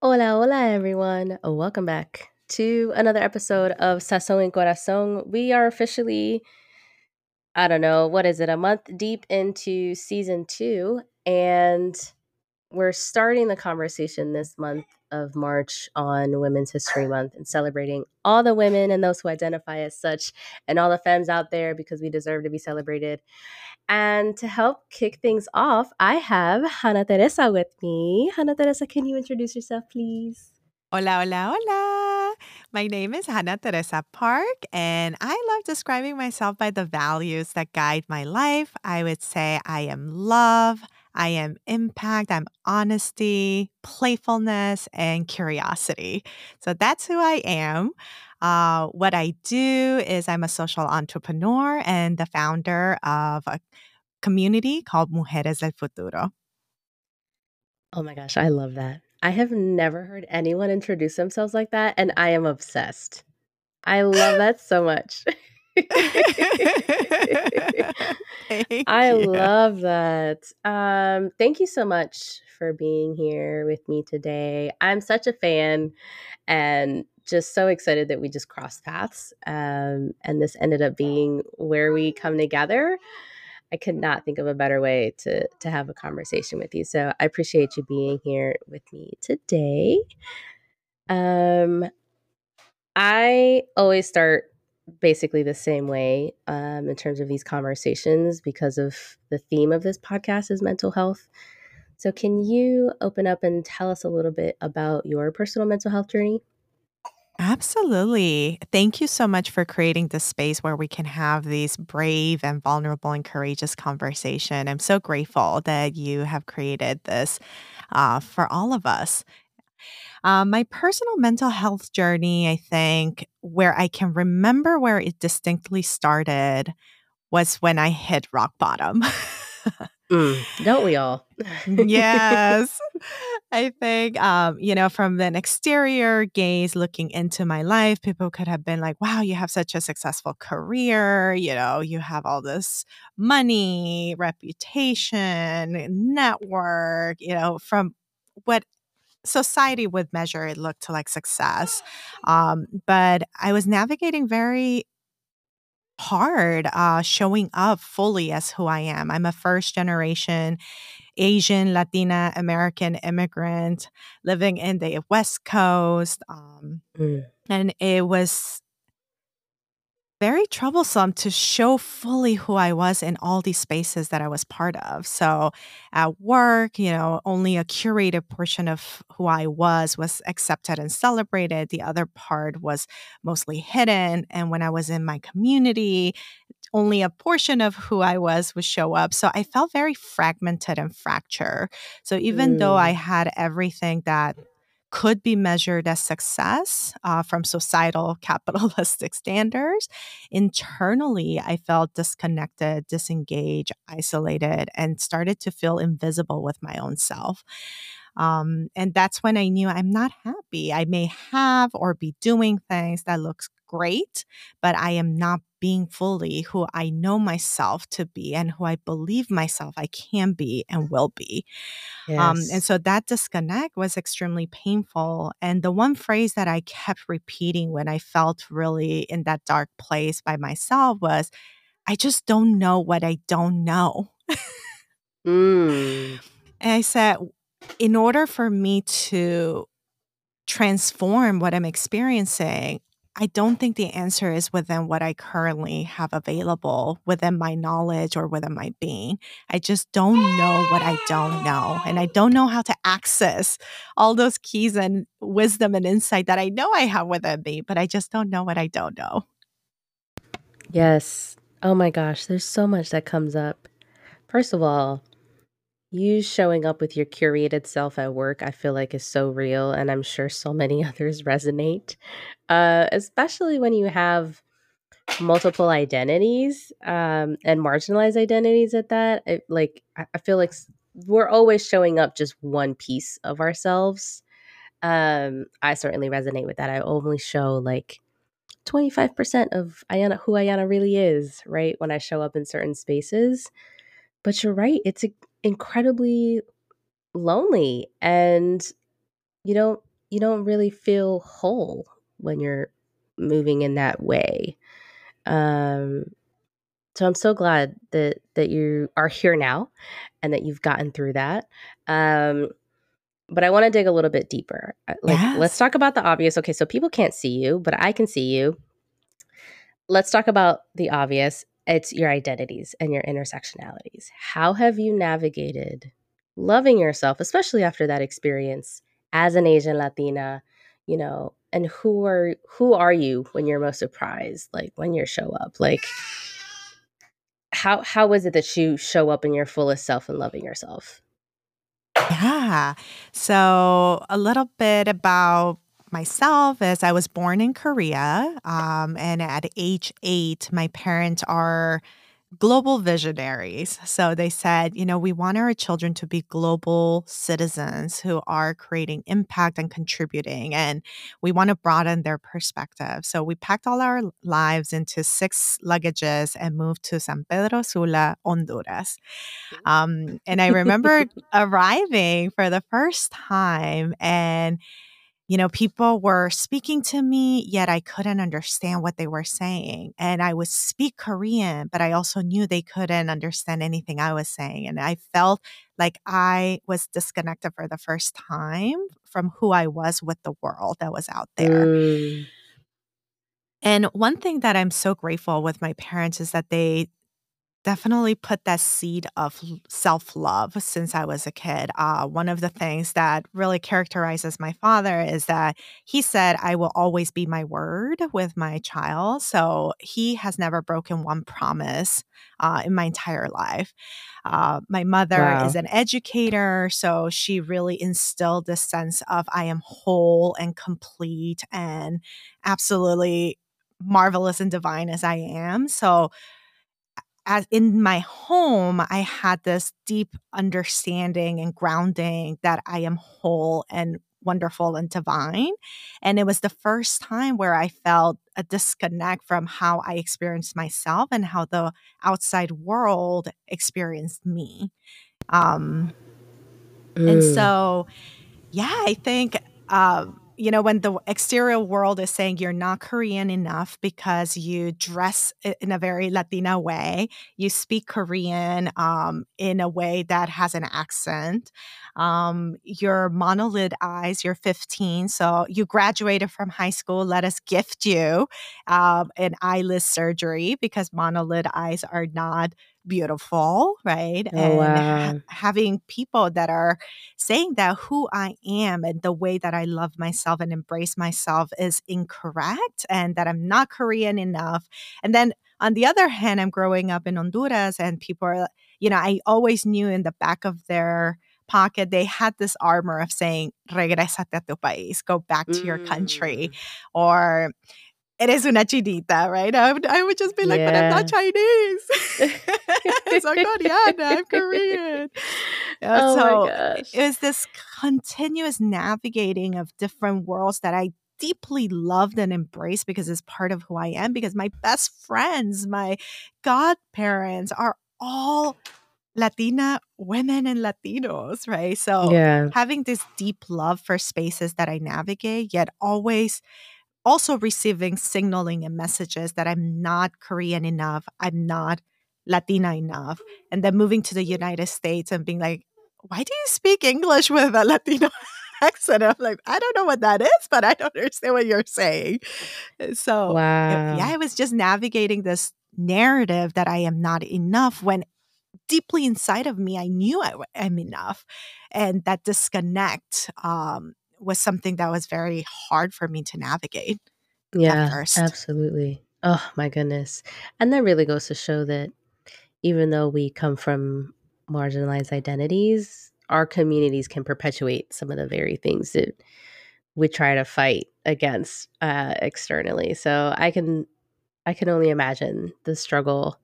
Hola, hola, everyone. Welcome back to another episode of Sazón y Corazón. We are officially, I don't know, what is it, a month deep into season two, and we're starting the conversation this month of March on Women's History Month and celebrating all the women and those who identify as such and all the femmes out there because we deserve to be celebrated. And to help kick things off, I have Ha Na Teresa with me. Ha Na Teresa, can you introduce yourself, please? Hola, hola, hola. My name is Ha Na Teresa Park, and I love describing myself by the values that guide my life. I would say I am love, I am impact, I'm honesty, playfulness, and curiosity. So that's who I am. Uh, what I do is I'm a social entrepreneur and the founder of a community called Mujeres del Futuro. Oh my gosh, I love that. I have never heard anyone introduce themselves like that, and I am obsessed. I love that so much. I you. love that. Um, thank you so much for being here with me today. I'm such a fan and just so excited that we just crossed paths. Um, and this ended up being where we come together. I could not think of a better way to to have a conversation with you. So I appreciate you being here with me today. Um, I always start basically the same way um, in terms of these conversations because of the theme of this podcast is mental health. So, can you open up and tell us a little bit about your personal mental health journey? Absolutely. Thank you so much for creating this space where we can have these brave and vulnerable and courageous conversation. I'm so grateful that you have created this uh, for all of us. Um, my personal mental health journey, I think, where I can remember where it distinctly started was when I hit rock bottom. Mm, don't we all? yes. I think, um, you know, from an exterior gaze looking into my life, people could have been like, wow, you have such a successful career. You know, you have all this money, reputation, network, you know, from what society would measure it looked to like success. Um, but I was navigating very hard uh, showing up fully as who I am. I'm a first generation Asian, Latina, American immigrant living in the West Coast. Um, Mm, and it was very troublesome to show fully who I was in all these spaces that I was part of. So at work, you know, only a curated portion of who I was was accepted and celebrated. The other part was mostly hidden. And when I was in my community, only a portion of who I was would show up. So I felt very fragmented and fractured. So even though I mm, had everything that could be measured as success uh, from societal capitalistic standards. Internally, I felt disconnected, disengaged, isolated, and started to feel invisible with my own self. Um, and that's when I knew I'm not happy. I may have or be doing things that looks great, but I am not being fully who I know myself to be and who I believe myself I can be and will be. Um, and so that disconnect was extremely painful. And the one phrase that I kept repeating when I felt really in that dark place by myself was, I just don't know what I don't know. Mm, And I said, in order for me to transform what I'm experiencing, I don't think the answer is within what I currently have available within my knowledge or within my being. I just don't know what I don't know. And I don't know how to access all those keys and wisdom and insight that I know I have within me, but I just don't know what I don't know. yes. Oh my gosh, there's so much that comes up. First of all, You showing up with your curated self at work, I feel like is so real, and I'm sure so many others resonate, uh, especially when you have multiple identities um, and marginalized identities at that. Like, I, feel like we're always showing up just one piece of ourselves. Um, I certainly resonate with that. I only show like 25% of Ayana, who Ayana really is, right? When I show up in certain spaces. But you're right, it's a- incredibly lonely and you don't you don't really feel whole when you're moving in that way. Um, so I'm so glad that that you are here now and that you've gotten through that. Um, but I want to dig a little bit deeper. Uh, like, yes. let's talk about the obvious. Okay, so people can't see you, but I can see you. Let's talk about the obvious. It's your identities and your intersectionalities. How have you navigated loving yourself, especially after that experience as an Asian Latina? You know, and who are who are you when you're most surprised? Like when you show up, like how how was it that you show up in your fullest self and loving yourself? Yeah. So, a little bit about myself is I was born in Korea. Um, and at age eight, my parents are global visionaries. So they said, you know, we want our children to be global citizens who are creating impact and contributing, and we want to broaden their perspective. So we packed all our lives into six luggages and moved to San Pedro Sula, Honduras. Um, and I remember arriving for the first time and you know, people were speaking to me, yet I couldn't understand what they were saying. And I would speak Korean, but I also knew they couldn't understand anything I was saying. And I felt like I was disconnected for the first time from who I was with the world that was out there. Mm. And one thing that I'm so grateful with my parents is that they definitely put that seed of self love since I was a kid. Uh, one of the things that really characterizes my father is that he said, I will always be my word with my child. So he has never broken one promise uh, in my entire life. Uh, my mother wow. is an educator, so she really instilled this sense of I am whole and complete and absolutely marvelous and divine as I am. So as in my home, I had this deep understanding and grounding that I am whole and wonderful and divine. And it was the first time where I felt a disconnect from how I experienced myself and how the outside world experienced me. Um, mm. And so, yeah, I think. Um, you know, when the exterior world is saying you're not Korean enough because you dress in a very Latina way, you speak Korean um, in a way that has an accent, um, your monolid eyes, you're 15, so you graduated from high school. Let us gift you um, an eyelid surgery because monolid eyes are not beautiful, right? Oh, and wow. ha- having people that are saying that who I am and the way that I love myself and embrace myself is incorrect and that I'm not Korean enough. And then on the other hand, I'm growing up in Honduras and people are, you know, I always knew in the back of their pocket, they had this armor of saying, regresate a tu país, go back to mm. your country. Mm. Or, eres una chinita, right? I would, I would just be like, yeah. but I'm not Chinese. so Korean, I'm Korean. Oh so my gosh. it was this continuous navigating of different worlds that I deeply loved and embraced because it's part of who I am. Because my best friends, my godparents are all Latina women and Latinos, right? So yeah. having this deep love for spaces that I navigate, yet always also receiving signaling and messages that I'm not Korean enough, I'm not Latina enough, and then moving to the United States and being like, why do you speak English with a Latino accent? I'm like, I don't know what that is, but I don't understand what you're saying. So, wow. yeah, I was just navigating this narrative that I am not enough when deeply inside of me, I knew I am enough. And that disconnect um, was something that was very hard for me to navigate. Yeah, absolutely. Oh my goodness. And that really goes to show that even though we come from marginalized identities, our communities can perpetuate some of the very things that we try to fight against uh, externally. So I can I can only imagine the struggle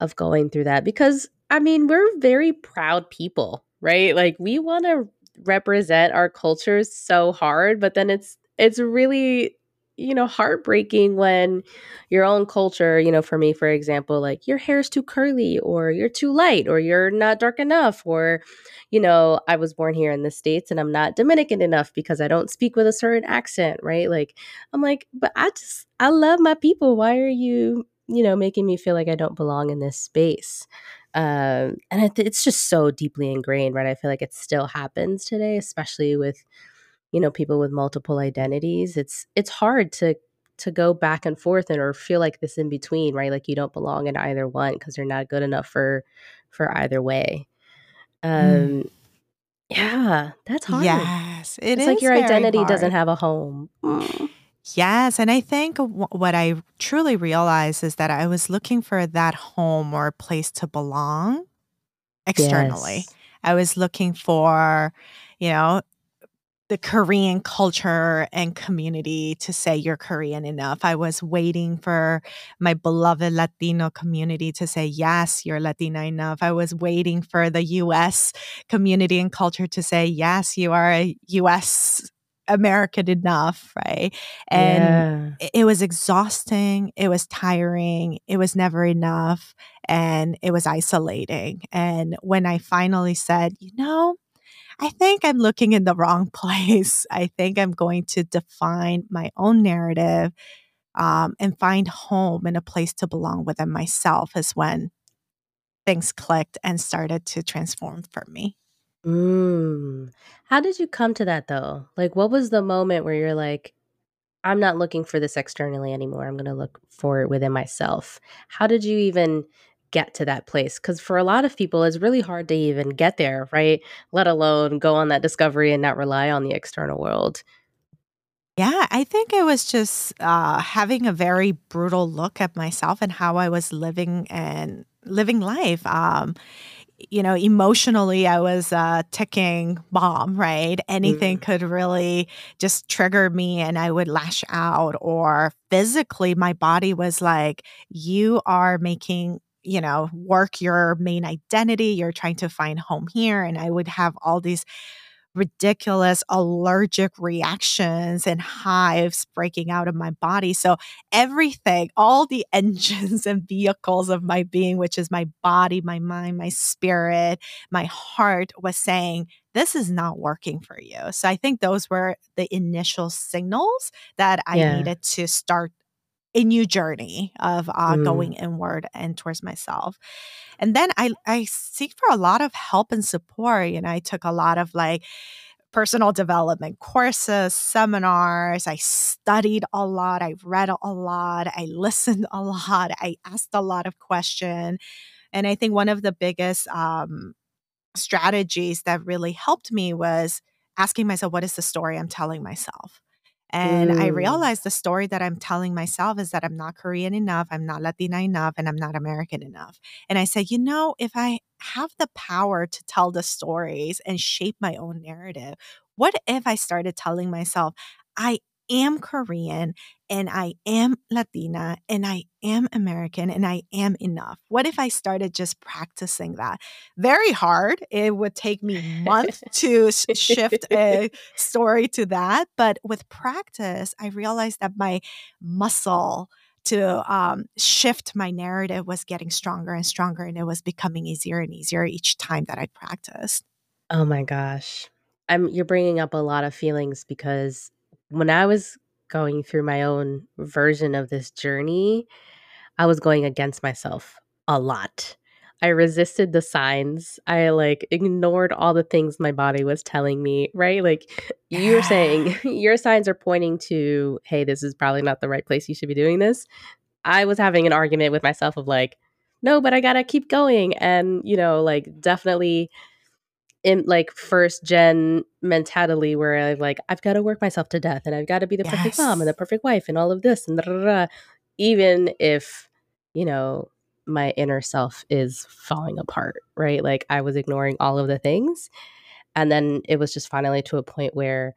of going through that because I mean, we're very proud people, right? Like we want to represent our cultures so hard, but then it's it's really you know, heartbreaking when your own culture, you know, for me, for example, like your hair's too curly or you're too light or you're not dark enough or, you know, I was born here in the States and I'm not Dominican enough because I don't speak with a certain accent, right? Like, I'm like, but I just, I love my people. Why are you, you know, making me feel like I don't belong in this space? Um, and it, it's just so deeply ingrained, right? I feel like it still happens today, especially with you know people with multiple identities it's it's hard to to go back and forth and or feel like this in between right like you don't belong in either one because you're not good enough for for either way Mm. um yeah that's hard Yes, it it's like your identity doesn't have a home Mm. Yes, and I think w- what I truly realized is that I was looking for that home or place to belong externally. yes I was looking for, you know, the Korean culture and community to say you're Korean enough. I was waiting for my beloved Latino community to say, yes, you're Latina enough. I was waiting for the US community and culture to say, yes, you are a US American enough, right? And yeah it was exhausting. It was tiring. It was never enough. And it was isolating. And when I finally said, you know, I think I'm looking in the wrong place. I think I'm going to define my own narrative um, and find home and a place to belong within myself, is when things clicked and started to transform for me. Mm. how did you come to that though like what was the moment where you're like I'm not looking for this externally anymore. I'm going to look for it within myself. How did you even get to that place? Because for a lot of people, it's really hard to even get there, right? Let alone go on that discovery and not rely on the external world. Yeah, I think it was just uh, having a very brutal look at myself and how I was living and living life. Um, you know, emotionally, I was a ticking bomb, right? Anything Mm, could really just trigger me and I would lash out. Or physically, my body was like, you are making, you know, work your main identity. You're trying to find home here. And I would have all these ridiculous allergic reactions and hives breaking out of my body. So, everything, all the engines and vehicles of my being, which is my body, my mind, my spirit, my heart, was saying, This is not working for you. So, I think those were the initial signals that I yeah. needed to start a new journey of uh, going Mm, inward and towards myself. And then I I seek for a lot of help and support. You know, I took a lot of like personal development courses, seminars. I studied a lot. I read a lot. I listened a lot. I asked a lot of questions. And I think one of the biggest um, strategies that really helped me was asking myself, what is the story I'm telling myself? And I mm, realized the story that I'm telling myself is that I'm not Korean enough, I'm not Latina enough, and I'm not American enough. And I said, you know, if I have the power to tell the stories and shape my own narrative, what if I started telling myself, I am Korean and I am Latina and I am American and I am enough? What if I started just practicing that? Very hard. It would take me months to shift a story to that. But with practice, I realized that my muscle to um, shift my narrative was getting stronger and stronger, and it was becoming easier and easier each time that I practiced. Oh my gosh. I'm you're bringing up a lot of feelings because when I was going through my own version of this journey, I was going against myself a lot. I resisted the signs. I like ignored all the things my body was telling me, right? Like you're saying your signs are pointing to, hey, this is probably not the right place you should be doing this. I was having an argument with myself of like, no, but I gotta keep going. And, you know, like definitely in like first gen mentality where I like I've got to work myself to death and I've got to be the perfect mom and the perfect wife and all of this and da, da, da. even if you know my inner self is falling apart, right? Like I was ignoring all of the things and then it was just finally to a point where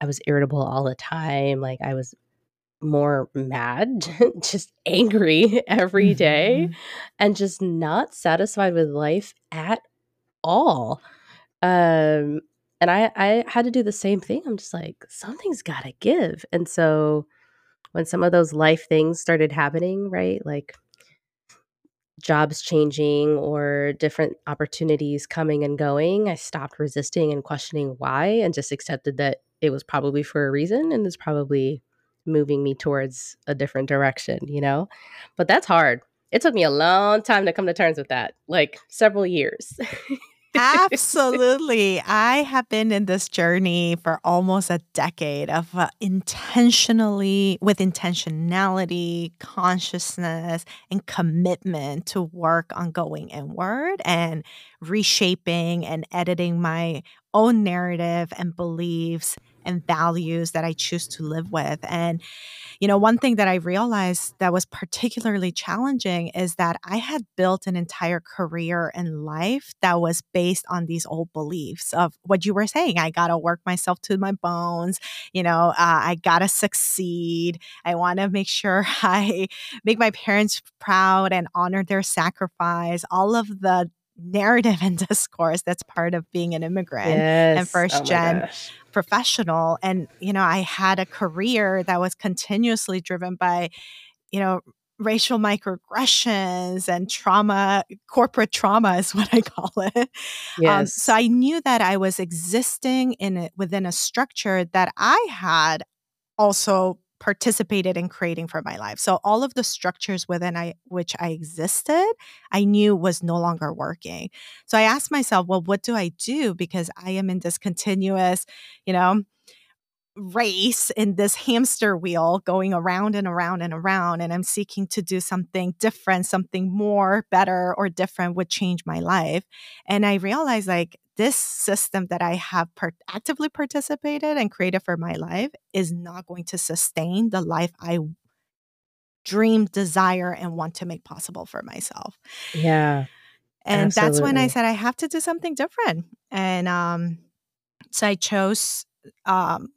I was irritable all the time, like I was more mad, just angry every day Mhm. and just not satisfied with life at all um, and I I had to do the same thing. I'm just like, something's gotta give. And so when some of those life things started happening, right? Like jobs changing or different opportunities coming and going, I stopped resisting and questioning why and just accepted that it was probably for a reason and is probably moving me towards a different direction, you know? But that's hard. It took me a long time to come to terms with that, like several years. Absolutely. I have been in this journey for almost a decade of uh, intentionally, with intentionality, consciousness, and commitment to work on going inward and reshaping and editing my own narrative and beliefs and values that I choose to live with. And, you know, one thing that I realized that was particularly challenging is that I had built an entire career in life that was based on these old beliefs of what you were saying. I got to work myself to my bones. You know, uh, I got to succeed. I want to make sure I make my parents proud and honor their sacrifice. All of the narrative and discourse that's part of being an immigrant yes. and first oh gen gosh professional and you know i had a career that was continuously driven by you know racial microaggressions and trauma corporate trauma is what i call it yes. Um, so i knew that i was existing in it within a structure that i had also participated in creating for my life. So all of the structures within I which I existed, I knew was no longer working. So I asked myself, well, what do I do because I am in this continuous, you know, race in this hamster wheel going around and around and around and I'm seeking to do something different, something more better or different would change my life. And I realized like this system that I have per- actively participated and created for my life is not going to sustain the life I dream, desire, and want to make possible for myself. Yeah. And absolutely. that's when I said I have to do something different. And um, so I chose um,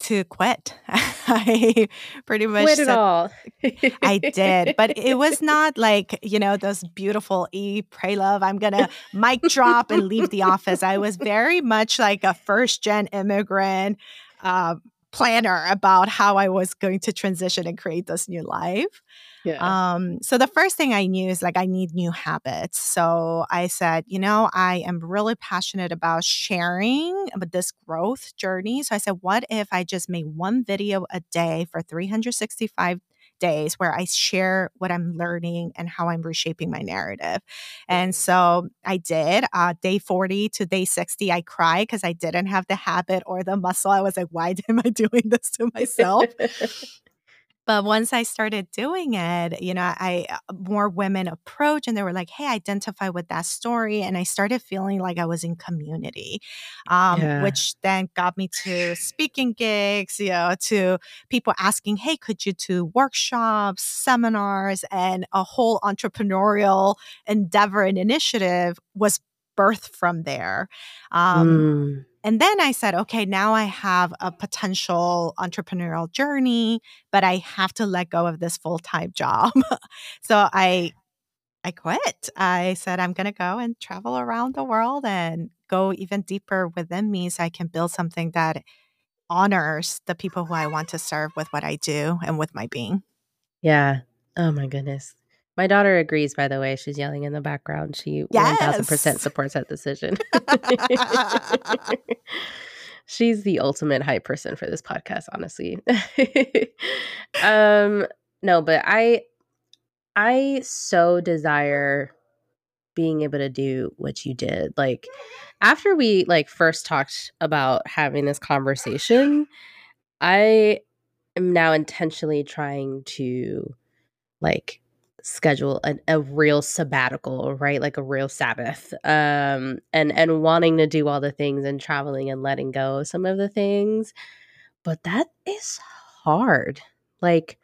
to quit. I pretty much quit it all. I did, but it was not like you know those beautiful "E Pray Love." I'm gonna mic drop and leave the office. I was very much like a first gen immigrant uh, planner about how I was going to transition and create this new life. Yeah. Um, so the first thing I knew is like I need new habits. So I said, you know, I am really passionate about sharing about this growth journey. So I said, what if I just make one video a day for 365 days where I share what I'm learning and how I'm reshaping my narrative. And so I did. Uh, day 40 to day 60, I cried because I didn't have the habit or the muscle. I was like, why am I doing this to myself? But once I started doing it, you know, I uh, more women approach and they were like, "Hey, identify with that story," and I started feeling like I was in community, um, yeah. which then got me to speaking gigs, you know, to people asking, "Hey, could you do workshops, seminars?" And a whole entrepreneurial endeavor and initiative was birthed from there. Um, mm and then I said, okay, now I have a potential entrepreneurial journey, but I have to let go of this full-time job. so I I quit. I said I'm going to go and travel around the world and go even deeper within me so I can build something that honors the people who I want to serve with what I do and with my being. Yeah. Oh my goodness. My daughter agrees, by the way. She's yelling in the background. She yes. 1000% supports that decision. She's the ultimate hype person for this podcast, honestly. um, no, but I I so desire being able to do what you did. Like after we like first talked about having this conversation, I am now intentionally trying to like schedule a, a real sabbatical right? Like a real sabbath um and and wanting to do all the things and traveling and letting go some of the things. But that is hard. Like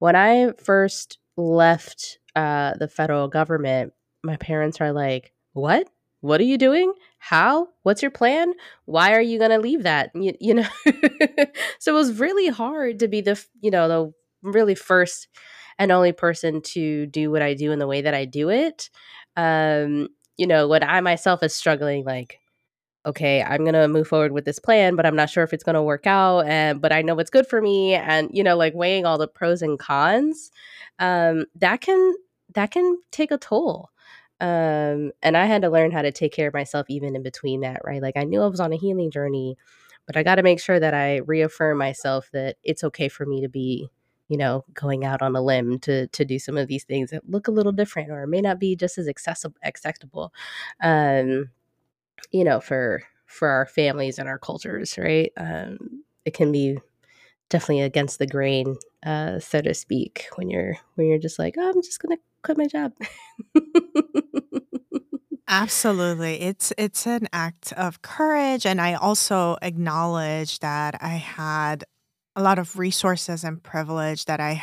when i first left uh the federal government my parents are like what? What are you doing? How? What's your plan? Why are you going to leave that? You, you know? So it was really hard to be the you know the really first and only person to do what I do in the way that I do it. Um, you know, when I myself is struggling, like, okay, I'm to move forward with this plan, but I'm not sure if it's to work out. And, but I know what's good for me. And, you know, like weighing all the pros and cons, um, that can, that can take a toll. Um, and I had to learn how to take care of myself even in between that, right? Like I knew I was on a healing journey, but I got to make sure that I reaffirm myself that it's okay for me to be you know going out on a limb to to do some of these things that look a little different or may not be just as accessible acceptable um you know, for for our families and our cultures, right? Um, it can be definitely against the grain, uh, so to speak, when you're when you're just like, oh, I'm just gonna quit my job. Absolutely. It's it's an act of courage and I also acknowledge that I had a lot of resources and privilege that I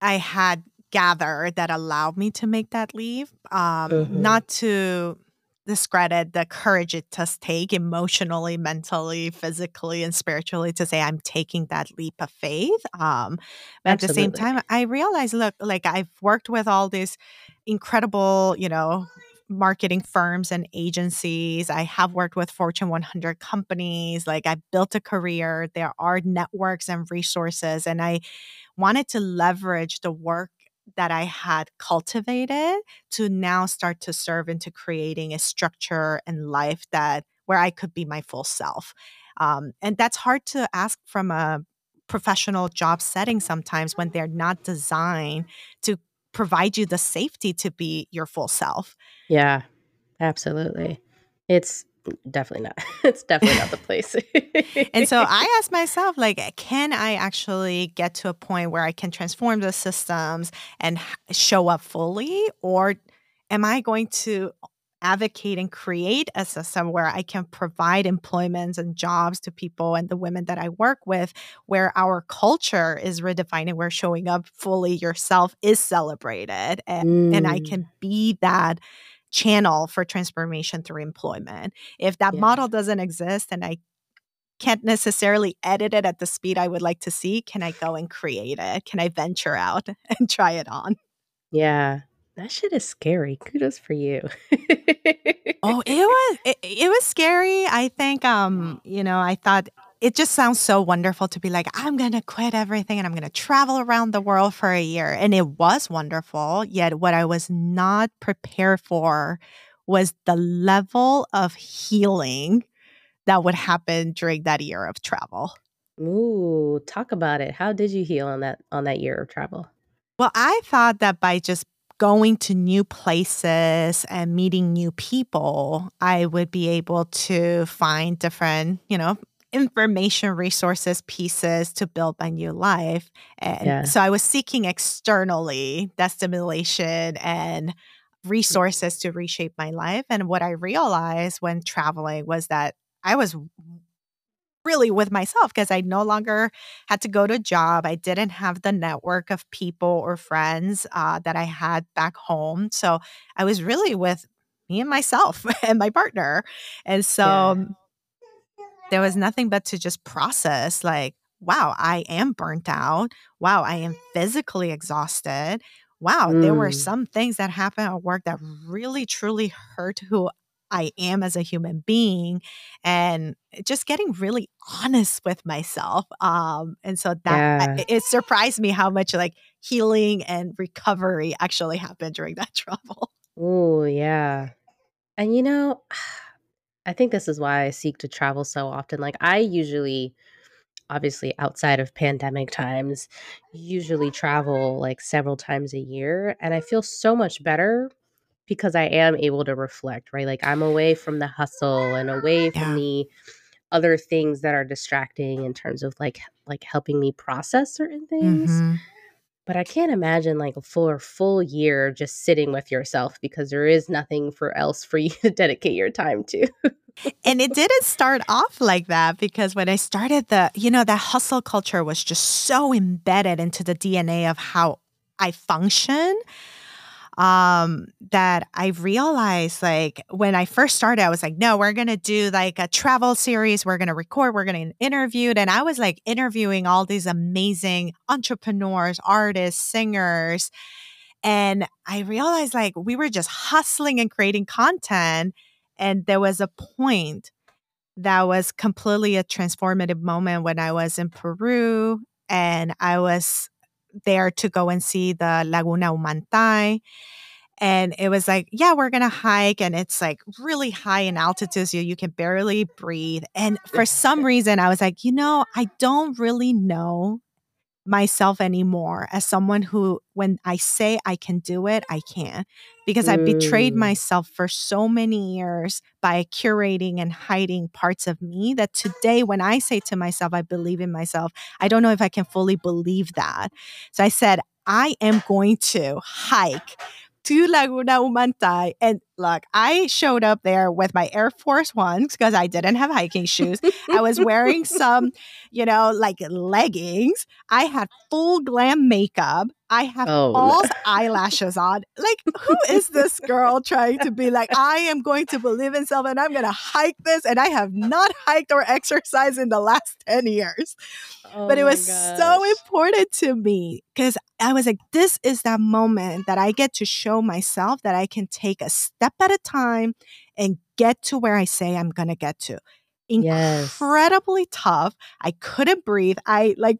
I had gathered that allowed me to make that leave. Um, mm-hmm. not to discredit the courage it does take emotionally, mentally, physically, and spiritually to say I'm taking that leap of faith. Um, but at the same time, I realize, look, like I've worked with all these incredible, you know, marketing firms and agencies. I have worked with Fortune 100 companies. Like I've built a career. There are networks and resources, and I wanted to leverage the work that I had cultivated to now start to serve into creating a structure and life that where I could be my full self. Um, and that's hard to ask from a professional job setting sometimes when they're not designed to provide you the safety to be your full self. Yeah, absolutely. It's definitely not. It's definitely not the place. and so I asked myself, like, can I actually get to a point where I can transform the systems and show up fully? Or am I going to advocate and create a system where I can provide employments and jobs to people and the women that I work with, where our culture is redefining, where showing up fully yourself is celebrated and, mm. and I mm. can be that channel for transformation through employment. If that yeah. model doesn't exist and I can't necessarily edit it at the speed I would like to see, can I go and create it? Can I venture out and try it on? Yeah. That shit is scary. Kudos for you. oh, it was it, it was scary. I think um, you know, I thought it just sounds so wonderful to be like, I'm going to quit everything and I'm going to travel around the world for a year. And it was wonderful. Yet, what I was not prepared for was the level of healing that would happen during that year of travel. Ooh, talk about it. How did you heal on that on that year of travel? Well, I thought that by just going to new places and meeting new people, I would be able to find different, you know, information resources pieces to build my new life. And yeah. so I was seeking externally that stimulation and mm-hmm. resources to reshape my life. And what I realized when traveling was that I was really with myself because I no longer had to go to a job. I didn't have the network of people or friends uh, that I had back home. So I was really with me and myself and my partner. And so yeah there was nothing but to just process like, wow, I am burnt out. Wow, I am physically exhausted. Wow, mm. there were mm. some things that happened at work that really truly hurt who I am as a human being and just getting really honest with myself. Um, and so that yeah. it surprised me how much like healing and recovery actually happened during that travel. Oh, yeah. And you know, I think this is why I seek to travel so often. Like I usually obviously outside of pandemic times usually travel like several times a year and I feel so much better because I am able to reflect, right? Like I'm away from the hustle and away from yeah. the other things that are distracting in terms of like like helping me process certain things. Mm-hmm. But I can't imagine like a full full year just sitting with yourself because there is nothing for else for you to dedicate your time to. and it didn't start off like that because when I started the, you know, that hustle culture was just so embedded into the DNA of how I function um, that I realized like when I first started, I was like, no, we're going to do like a travel series. We're going to record, we're going to interview. And I was like interviewing all these amazing entrepreneurs, artists, singers. And I realized like we were just hustling and creating content. And there was a point that was completely a transformative moment when I was in Peru and I was there to go and see the Laguna Humantay. And it was like, yeah, we're going to hike. And it's like really high in altitude. So you can barely breathe. And for some reason, I was like, you know, I don't really know myself anymore as someone who, when I say I can do it, I can. Because I betrayed Mm. myself for so many years by curating and hiding parts of me that today, when I say to myself, I believe in myself, I don't know if I can fully believe that. So I said, I am going to hike to Laguna Humantay. And look, I showed up there with my Air Force Ones because I didn't have hiking shoes. I was wearing some, you know, like leggings. I had full glam makeup. I have Oh, false eyelashes on. Like, who is this girl trying to be like, I am going to believe in self and I'm going to hike this? And I have not hiked or exercised in the last 10 years Oh but it oh my was so important to me because I was like, this is that moment that I get to show myself that I can take a step at a time and get to where I say I'm going to get to. Yes. Incredibly tough. I couldn't breathe. I like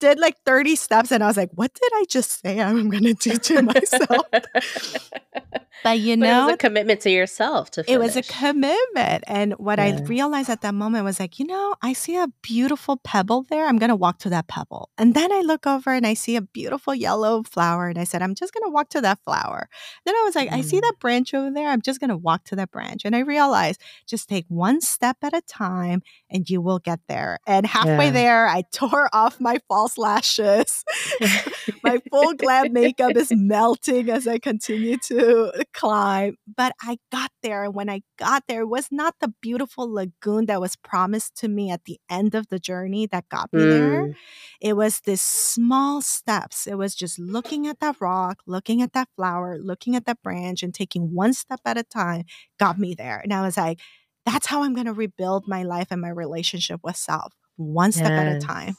did like 30 steps and I was like, what did I just say I'm going to do to myself? But you But it was a commitment to yourself to it was a commitment. And what I realized at that moment was like, you know, I see a beautiful pebble there. I'm going to walk to that pebble. And then I look over and I see a beautiful yellow flower. And I said, I'm just going to walk to that flower. Then I was like, I see Mm. that branch over there. I'm just going to walk to that branch. And I realized just take one step at a time and you will get there. And halfway Yeah. there, I tore off my false lashes. my full glam makeup is melting as I continue to climb. But I got there. And when I got there, it was not the beautiful lagoon that was promised to me at the end of the journey that got me there. Mm. It was this small steps. It was just looking at that rock, looking at that flower, looking at that branch, and taking one step at a time got me there. And I was like, that's how I'm going to rebuild my life and my relationship with self, one step at a time.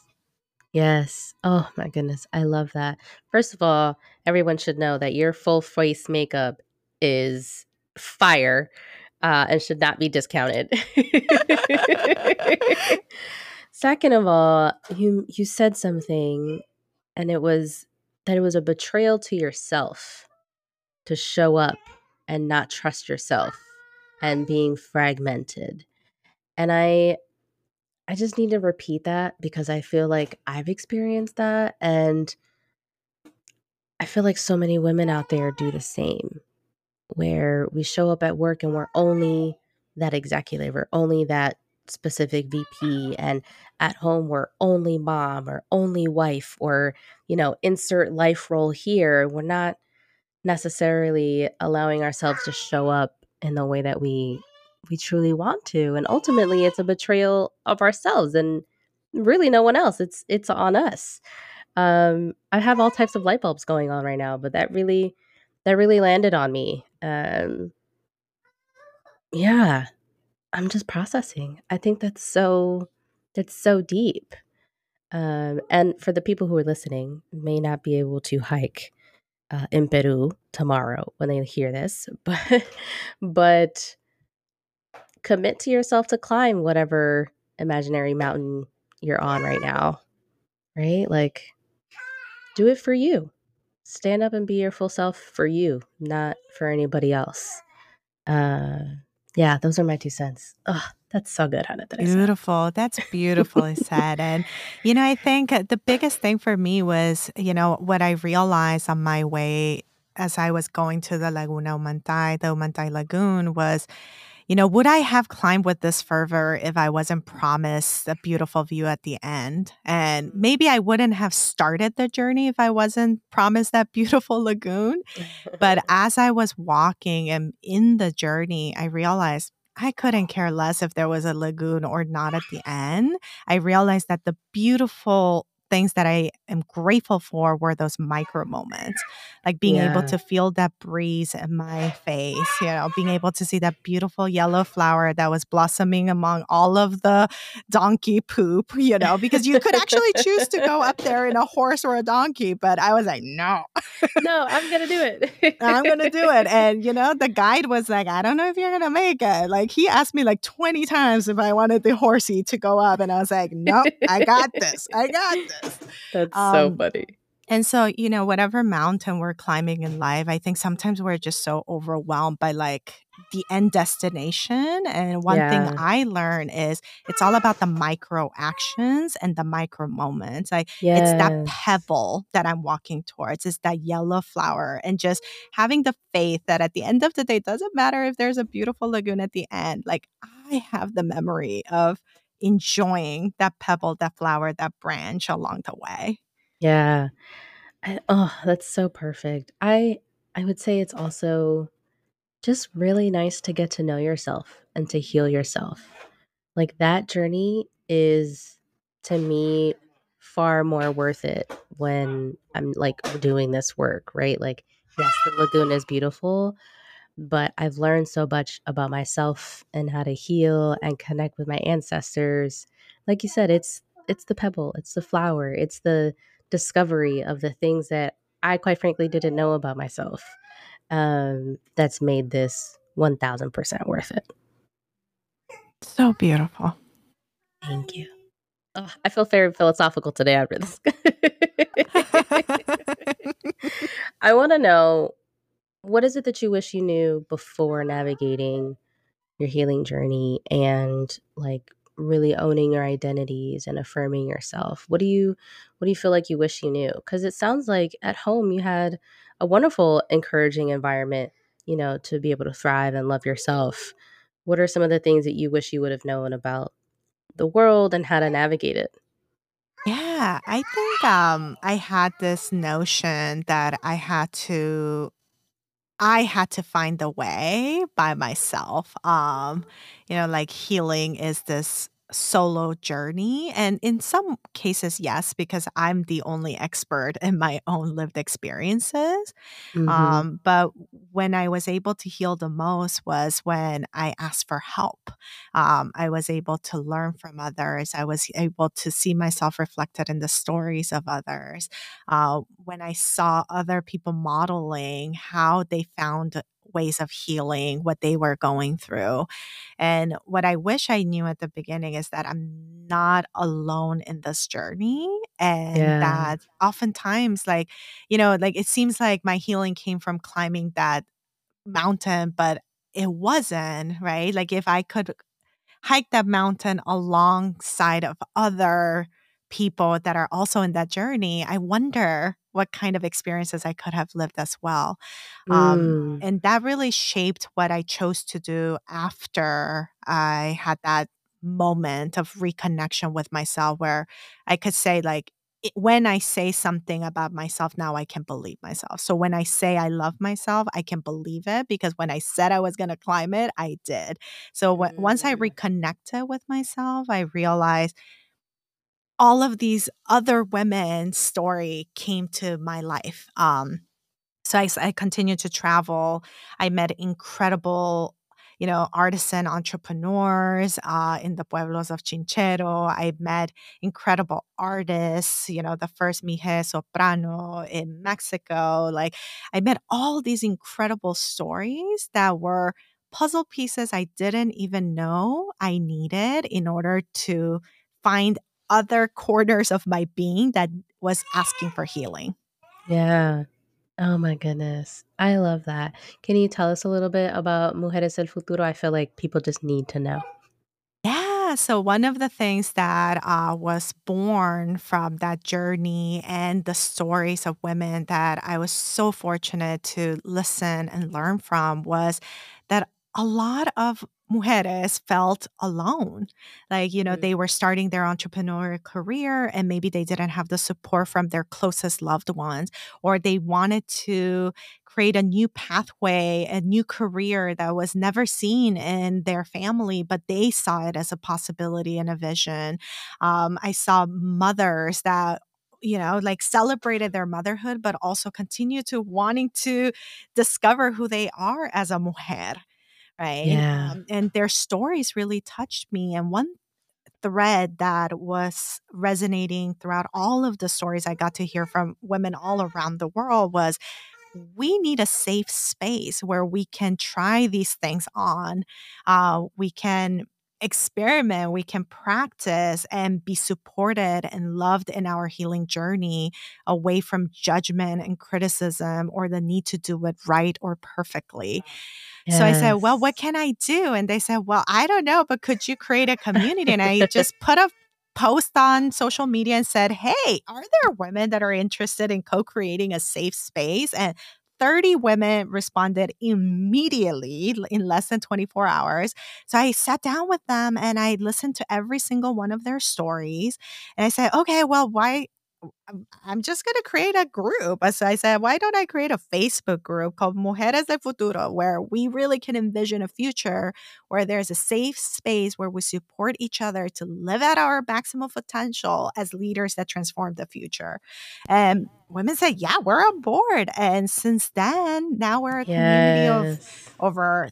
Yes. Oh my goodness. I love that. First of all, everyone should know that your full face makeup is fire uh, and should not be discounted. Second of all, you you said something and it was that it was a betrayal to yourself to show up and not trust yourself and being fragmented. And I I just need to repeat that because I feel like I've experienced that and I feel like so many women out there do the same where we show up at work and we're only that executive or only that specific VP and at home we're only mom or only wife or you know insert life role here we're not necessarily allowing ourselves to show up in the way that we we truly want to and ultimately it's a betrayal of ourselves and really no one else it's it's on us. Um i have all types of light bulbs going on right now but that really that really landed on me um yeah i'm just processing i think that's so that's so deep um and for the people who are listening may not be able to hike uh, in Peru tomorrow when they hear this, but but commit to yourself to climb whatever imaginary mountain you're on right now, right? Like do it for you. Stand up and be your full self for you, not for anybody else. Uh yeah, those are my two cents. Oh, that's so good, Hannah. That. Beautiful. That's beautifully said. And, you know, I think uh, the biggest thing for me was, you know, what I realized on my way as I was going to the Laguna Humantay, the Humantay Lagoon was, you know, would I have climbed with this fervor if I wasn't promised a beautiful view at the end? And mm. maybe I wouldn't have started the journey if I wasn't promised that beautiful lagoon. But as I was walking and in the journey, I realized I couldn't care less if there was a lagoon or not at the end. I realized that the beautiful things that I am grateful for were those micro moments, like being able to feel that breeze in my face, you know, being able to see that beautiful yellow flower that was blossoming among all of the donkey poop, you know, because you could actually choose to go up there in a horse or a donkey, but I was like, no, No, I'm gonna do it. I'm gonna do it. And you know, the guide was like, I don't know if you're gonna make it. Like he asked me like 20 times if I wanted the horsey to go up, and I was like, nope, I got this. I got this. That's so Um, funny. and so, you know, whatever mountain we're climbing in life, I think sometimes we're just so overwhelmed by like the end destination. And one Yeah. thing I learn is it's all about the micro actions and the micro moments. Like it's that pebble that I'm walking towards, it's that yellow flower, and just having the faith that at the end of the day, it doesn't matter if there's a beautiful lagoon at the end. Like I have the memory of enjoying that pebble, that flower, that branch along the way. Yeah. I, oh, that's so perfect. I I would say it's also just really nice to get to know yourself and to heal yourself. Like that journey is to me far more worth it when I'm like doing this work, right? Like yes, the lagoon is beautiful, but I've learned so much about myself and how to heal and connect with my ancestors. Like you said, it's it's the pebble, it's the flower, it's the discovery of the things that I quite frankly didn't know about myself. Um, that's made this 1000% worth it. So beautiful. Thank you. Oh, I feel very philosophical today after this. I want to know what is it that you wish you knew before navigating your healing journey and like really owning your identities and affirming yourself? What do you what do you feel like you wish you knew? Because it sounds like at home you had a wonderful encouraging environment you know to be able to thrive and love yourself. What are some of the things that you wish you would have known about the world and how to navigate it? Yeah, I think um I had this notion that I had to I had to find the way by myself. Um, you know, like healing is this solo journey. And in some cases, yes, because I'm the only expert in my own lived experiences. mm-hmm. Um, but when I was able to heal the most was when I asked for help. Um, I was able to learn from others. I was able to see myself reflected in the stories of others. Uh, when I saw other people modeling how they found ways of healing what they were going through. And what I wish I knew at the beginning is that I'm not alone in this journey and yeah that oftentimes like you know, like it seems like my healing came from climbing that mountain, but it wasn't, right? Like if I could hike that mountain alongside of other people that are also in that journey, I wonder what kind of experiences I could have lived as well. Um, mm, and that really shaped what I chose to do after I had that moment of reconnection with myself where I could say, like, it- when I say something about myself now, I can believe myself. So when I say I love myself, I can believe it because when I said I was going to climb it, I did. So when, once I mm. reconnected with myself, I realized all of these other women's story came to my life. Um, so I continued to travel. I met incredible, you know, artisan entrepreneurs uh, in the pueblos of Chinchero. I met incredible artists, you know, the first Mixe Soprano in Mexico. Like I met all these incredible stories that were puzzle pieces I didn't even know I needed in order to find other corners of my being that was asking for healing. yeah Oh my goodness. I love that. Can you tell us a little bit about Mujeres del Futuro? I feel like people just need to know. Yeah. So, one of the things that uh, was born from that journey and the stories of women that I was so fortunate to listen and learn from was that a lot of mujeres felt alone. Like, you know, Mm. they were starting their entrepreneurial career and maybe they didn't have the support from their closest loved ones, or they wanted to create a new pathway, a new career that was never seen in their family, but they saw it as a possibility and a vision. Um, I saw mothers that you know, like celebrated their motherhood, but also continue to wanting to discover who they are as a mujer. Right. Yeah. Um, and their stories really touched me. And one thread that was resonating throughout all of the stories I got to hear from women all around the world was we need a safe space where we can try these things on. Uh, we can experiment, we can practice and be supported and loved in our healing journey away from judgment and criticism or the need to do it right or perfectly. So I said, Well, what can I do? And they said, Well, I don't know, but could you create a community? And I just put a post on social media and said, Hey, are there women that are interested in co creating a safe space? And 30 women responded immediately in less than 24 hours. So I sat down with them and I listened to every single one of their stories. And I said, okay, well, why? I'm just going to create a group. Uh, So I said, why don't I create a Facebook group called Mujeres del Futuro, where we really can envision a future where there's a safe space where we support each other to live at our maximum potential as leaders that transform the future. And women said, yeah, we're on board. And since then, now we're a community of over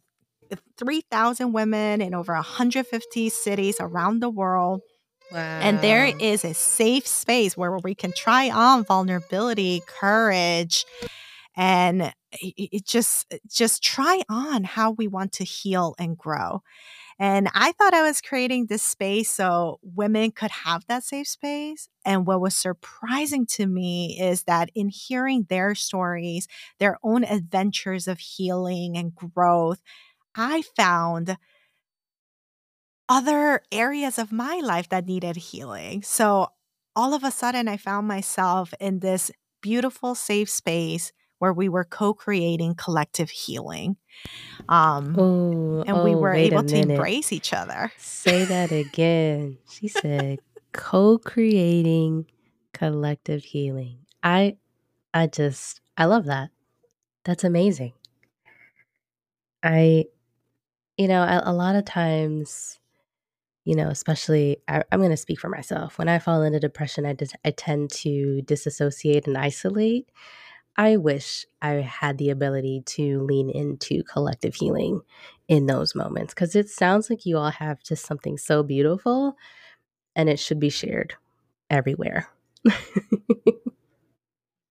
3,000 women in over 150 cities around the world. And there is a safe space where we can try on vulnerability, courage, and it, it just uh, just try on how we want to heal and grow. And I thought I was creating this space so women could have that safe space. And what was surprising to me is that in hearing their stories, their own adventures of healing and growth, I found other areas of my life that needed healing. So all of a sudden, I found myself in this beautiful, safe space where we were co creating collective healing. Um, Oh, and we oh, were able to embrace each other. Say that again. She said co-creating collective healing. I I just I love that. That's amazing. I you know, a, a lot of times, you know, especially I, I'm going to speak for myself. When I fall into depression, I just I tend to disassociate and isolate. I wish I had the ability to lean into collective healing in those moments because it sounds like you all have just something so beautiful and it should be shared everywhere.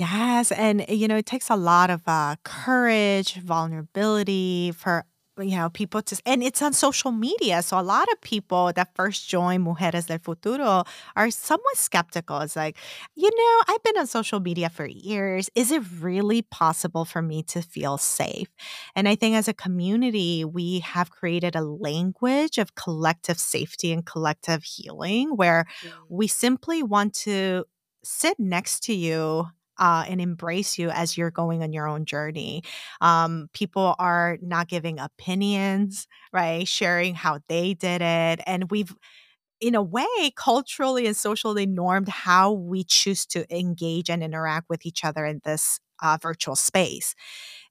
Yes, and you know, it takes a lot of uh, courage, vulnerability for you know people to, and it's on social media. So a lot of people that first join Mujeres del Futuro are somewhat skeptical. It's like, you know, I've been on social media for years. Is it really possible for me to feel safe? And I think as a community, we have created a language of collective safety and collective healing, where we simply want to sit next to you uh, and embrace you as you're going on your own journey. Um, people are not giving opinions, right? Sharing how they did it. And we've, in a way, culturally and socially normed how we choose to engage and interact with each other in this uh, virtual space.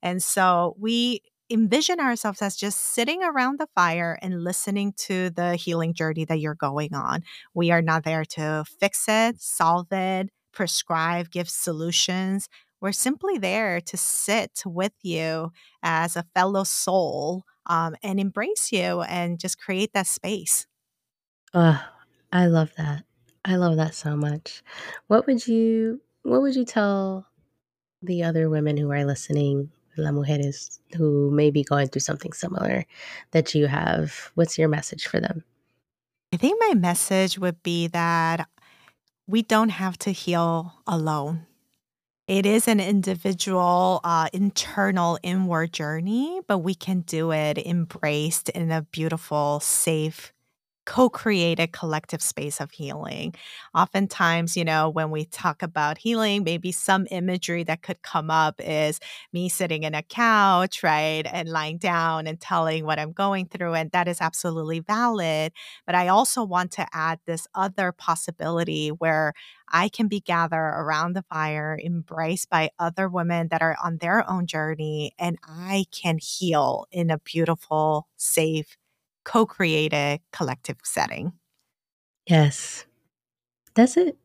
And so we envision ourselves as just sitting around the fire and listening to the healing journey that you're going on. We are not there to fix it, solve it, prescribe, give solutions. We're simply there to sit with you as a fellow soul um, and embrace you and just create that space. Oh, I love that. I love that so much. What would you what would you tell the other women who are listening, la mujeres who may be going through something similar that you have? What's your message for them? I think my message would be that we don't have to heal alone. It is an individual, uh, internal, inward journey, but we can do it embraced in a beautiful, safe, co created collective space of healing. Oftentimes, you know, when we talk about healing, maybe some imagery that could come up is me sitting in a couch, right, and lying down and telling what I'm going through. And that is absolutely valid. But I also want to add this other possibility where I can be gathered around the fire, embraced by other women that are on their own journey, and I can heal in a beautiful, safe, co created collective setting. Yes. That's it.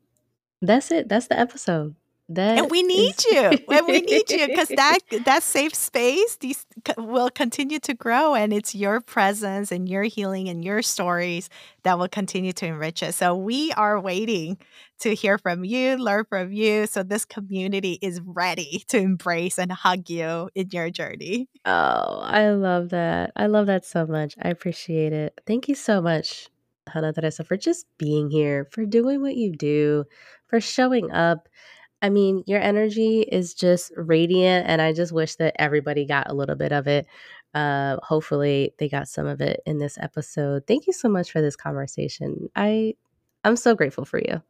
That's it. That's the episode. That and we need is you and we need you because that that safe space these will continue to grow and it's your presence and your healing and your stories that will continue to enrich us so we are waiting to hear from you learn from you so this community is ready to embrace and hug you in your journey Oh, I love that. I love that so much. I appreciate it. Thank you so much, Ha Na Teresa, for just being here, for doing what you do, for showing up. I mean, your energy is just radiant, and I just wish that everybody got a little bit of it. Uh, hopefully, they got some of it in this episode. Thank you so much for this conversation. I I'm so grateful for you.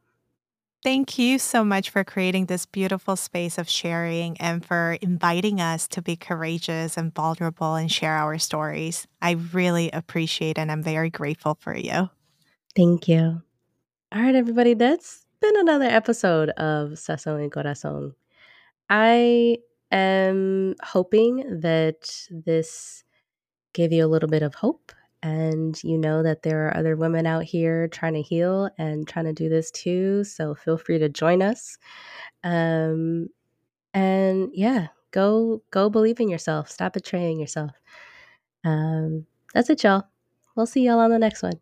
Thank you so much for creating this beautiful space of sharing and for inviting us to be courageous and vulnerable and share our stories. I really appreciate and I'm very grateful for you. Thank you. All right, everybody, that's been another episode of Sazón y Corazón. I am hoping that this gave you a little bit of hope and you know that there are other women out here trying to heal and trying to do this too. So feel free to join us. Um, and yeah, go go believe in yourself. Stop betraying yourself. Um, that's it, y'all. We'll see y'all on the next one.